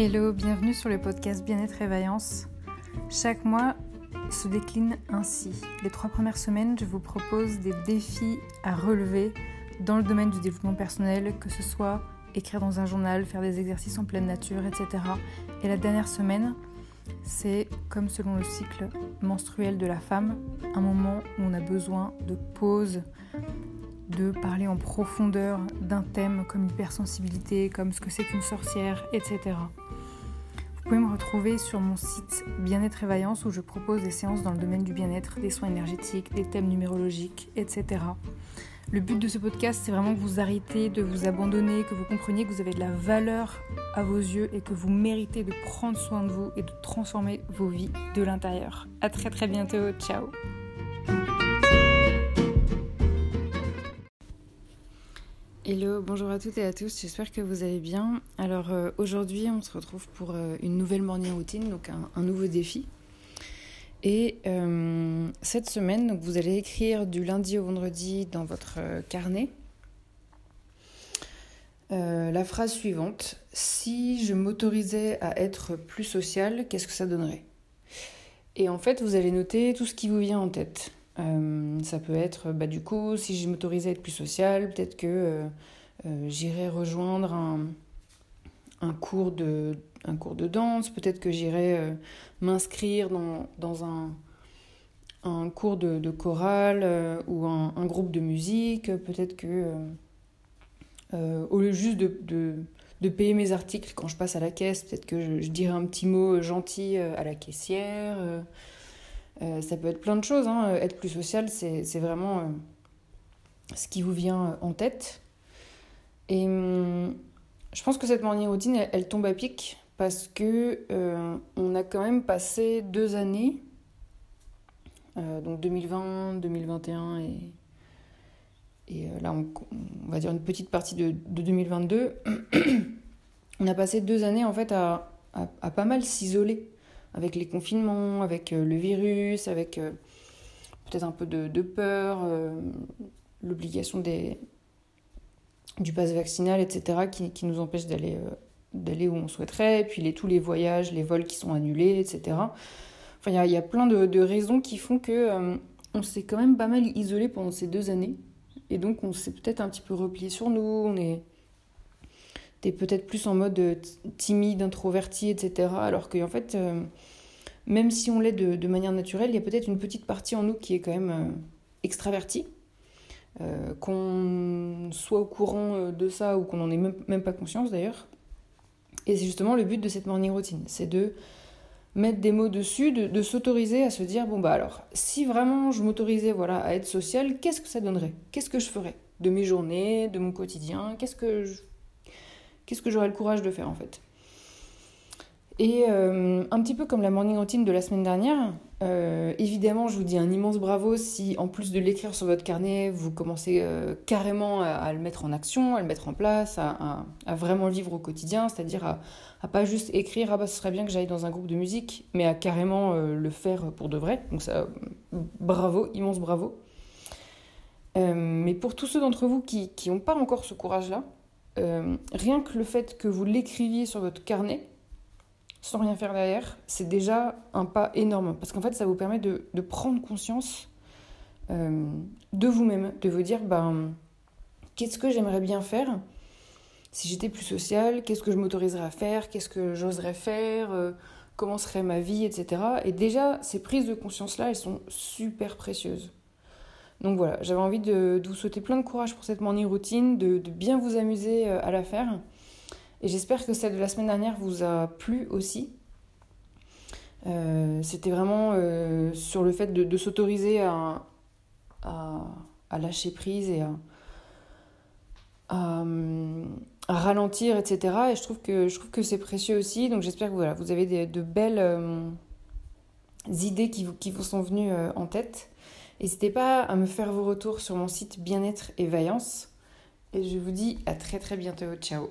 Hello, bienvenue sur le podcast Bien-être et Vaillance. Chaque mois se décline ainsi. Les trois premières semaines, je vous propose des défis à relever dans le domaine du développement personnel, que ce soit écrire dans un journal, faire des exercices en pleine nature, etc. Et la dernière semaine, c'est comme selon le cycle menstruel de la femme, un moment où on a besoin de pause, de parler en profondeur d'un thème comme l'hypersensibilité, comme ce que c'est qu'une sorcière, etc. Vous pouvez me retrouver sur mon site Bien-être et Vaillance où je propose des séances dans le domaine du bien-être, des soins énergétiques, des thèmes numérologiques, etc. Le but de ce podcast, c'est vraiment que vous arrêtez de vous abandonner, que vous compreniez que vous avez de la valeur à vos yeux et que vous méritez de prendre soin de vous et de transformer vos vies de l'intérieur. À très très bientôt, ciao Hello, bonjour à toutes et à tous, j'espère que vous allez bien. Alors euh, aujourd'hui on se retrouve pour euh, une nouvelle morning routine, donc un, nouveau défi. Et euh, cette semaine, vous allez écrire du lundi au vendredi dans votre carnet la phrase suivante. Si je m'autorisais à être plus social, qu'est-ce que ça donnerait? Et en fait, vous allez noter tout ce qui vous vient en tête. Euh, ça peut être, bah, du coup, si je m'autorisais à être plus social, peut-être que euh, euh, j'irais rejoindre un, un, cours de, un cours de danse, peut-être que j'irais m'inscrire dans, dans un, un, cours de, de chorale ou un, un, groupe de musique, peut-être que au lieu juste de, de, de, payer mes articles quand je passe à la caisse, peut-être que je, je dirais un petit mot gentil à la caissière. Euh, ça peut être plein de choses. Hein. Être plus social, c'est vraiment euh, ce qui vous vient en tête. Et hum, je pense que cette morning routine, elle, tombe à pic parce que euh, on a quand même passé deux années, donc 2020, 2021 et, et là on, va dire une petite partie de, 2022. on a passé deux années en fait à pas mal s'isoler avec les confinements, avec euh, le virus, avec euh, peut-être un peu de, peur, euh, l'obligation du pass vaccinal, etc., qui, nous empêche d'aller d'aller où on souhaiterait, et puis les, tous les voyages, les vols qui sont annulés, etc. Enfin, il y, a, plein de, de, raisons qui font que on s'est quand même pas mal isolé pendant ces deux années, et donc on s'est peut-être un petit peu replié sur nous, on est t'es peut-être plus en mode euh, timide, introverti, etc. Alors qu'en fait, euh, même si on l'est de, manière naturelle, il y a peut-être une petite partie en nous qui est quand même euh, extravertie. qu'on soit au courant de ça ou qu'on n'en ait même, pas conscience d'ailleurs. Et c'est justement le but de cette morning routine, c'est de mettre des mots dessus, de, s'autoriser à se dire bon bah alors, si vraiment je m'autorisais voilà à être social, qu'est-ce que ça donnerait? Qu'est-ce que je ferais? De mes journées, de mon quotidien Qu'est-ce que je Qu'est-ce que j'aurais le courage de faire en fait? Et euh, un petit peu comme la morning routine de la semaine dernière, euh, évidemment, je vous dis un immense bravo si en plus de l'écrire sur votre carnet, vous commencez euh, carrément à, le mettre en action, à le mettre en place, à, vraiment vivre au quotidien, c'est-à-dire à, à, pas juste écrire ah bah ce serait bien que j'aille dans un groupe de musique, mais à carrément le faire pour de vrai. Donc ça, bravo, immense bravo. mais pour tous ceux d'entre vous qui n'ont pas encore ce courage-là, euh, rien que le fait que vous l'écriviez sur votre carnet, sans rien faire derrière, c'est déjà un pas énorme. Parce qu'en fait, ça vous permet de, prendre conscience euh, de vous-même, de vous dire, ben, qu'est-ce que j'aimerais bien faire si j'étais plus sociale, qu'est-ce que je m'autoriserais à faire, qu'est-ce que j'oserais faire, euh, comment serait ma vie, etc. Et déjà, ces prises de conscience-là, elles sont super précieuses. Donc voilà, j'avais envie de, vous souhaiter plein de courage pour cette morning routine, de, bien vous amuser euh, à la faire. Et j'espère que celle de la semaine dernière vous a plu aussi. Euh, c'était vraiment euh, sur le fait de, s'autoriser à, lâcher prise et à, ralentir, etc. Et je trouve que, c'est précieux aussi. Donc j'espère que voilà, vous avez de belles idées qui vous sont venues en tête. N'hésitez pas à me faire vos retours sur mon site Bien-être et Vaillance. Et je vous dis à très très bientôt. Ciao